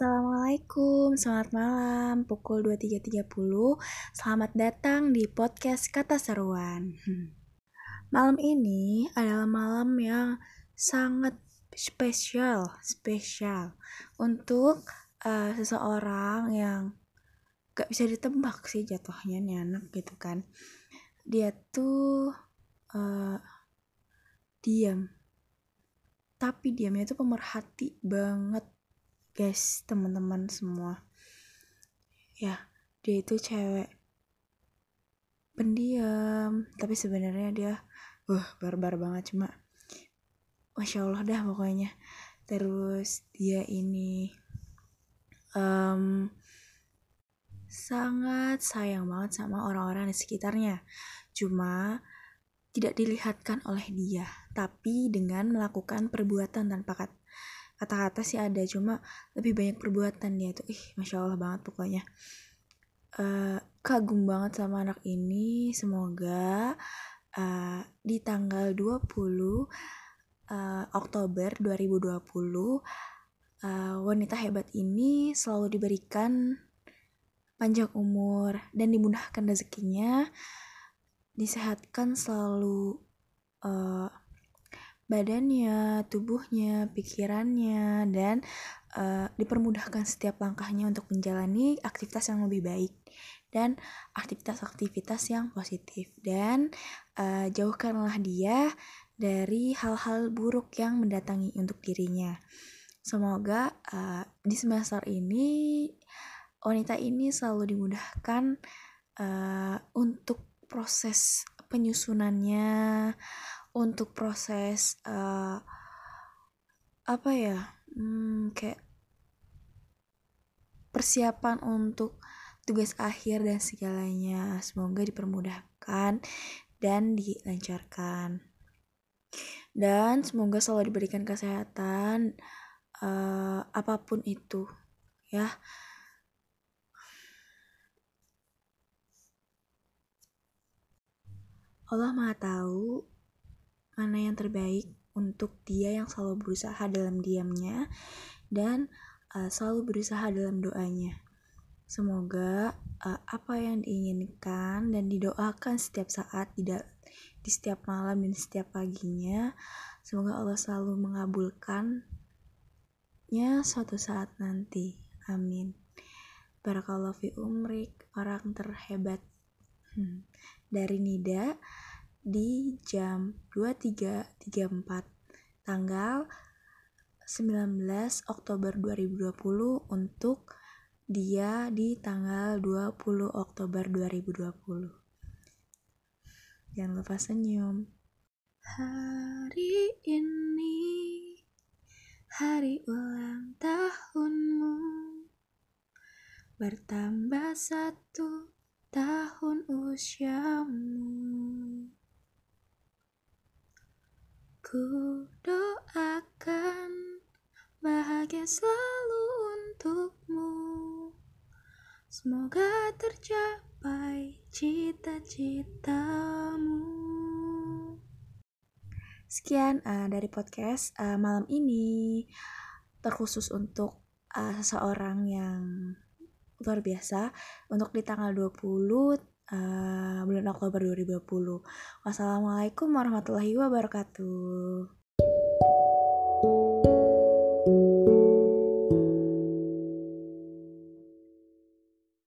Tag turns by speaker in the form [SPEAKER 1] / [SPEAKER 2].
[SPEAKER 1] Assalamualaikum, selamat malam, pukul 23.30 Selamat datang di podcast Kata Seruan. Hmm. Malam ini adalah malam yang sangat spesial Spesial Untuk uh, seseorang yang gak bisa ditebak sih jatuhnya nih anak gitu kan. Dia tuh uh, diam. Tapi diamnya tuh pemerhati banget guys teman-teman semua. Ya dia itu cewek pendiam tapi sebenarnya dia wah barbar banget. Cuma masya allah dah pokoknya. Terus dia ini um, sangat sayang banget sama orang-orang di sekitarnya. Cuma tidak dilihatkan oleh dia tapi dengan melakukan perbuatan tanpa kata kata-kata sih ada cuma lebih banyak perbuatan dia tuh. Ih masya allah banget pokoknya. Uh, kagum banget sama anak ini. Semoga uh, di tanggal 20 uh, eh, Oktober 2020 uh, wanita hebat ini selalu diberikan panjang umur dan dimudahkan rezekinya disehatkan selalu uh, badannya, tubuhnya, pikirannya, dan uh, dipermudahkan setiap langkahnya untuk menjalani aktivitas yang lebih baik dan aktivitas-aktivitas yang positif dan uh, jauhkanlah dia dari hal-hal buruk yang mendatangi untuk dirinya. Semoga uh, di semester ini wanita ini selalu dimudahkan uh, untuk proses penyusunannya, untuk proses uh, apa ya hmm, kayak persiapan untuk tugas akhir dan segalanya. Semoga dipermudahkan dan dilancarkan. Dan semoga selalu diberikan kesehatan uh, apa pun itu ya. Allah Maha Tahu mana yang terbaik untuk dia yang selalu berusaha dalam diamnya dan uh, selalu berusaha dalam doanya. Semoga uh, apa yang diinginkan dan didoakan setiap saat di, di setiap malam dan setiap paginya, semoga Allah selalu mengabulkannya suatu saat nanti. Amin. Barakallahu fi umrik, orang terhebat. Hmm. Dari Nida, di jam 23.34 tanggal 19 Oktober 2020 untuk dia di tanggal 20 Oktober 2020. Jangan lupa senyum. Hari ini hari ulang tahunmu bertambah satu tahun usiamu. Ku doakan bahagia selalu untukmu. Semoga tercapai cita-citamu. Sekian uh, dari podcast uh, malam ini. Terkhusus untuk uh, seseorang yang luar biasa. Untuk di tanggal 20 uh, bulan Oktober 2020. Wassalamualaikum warahmatullahi wabarakatuh.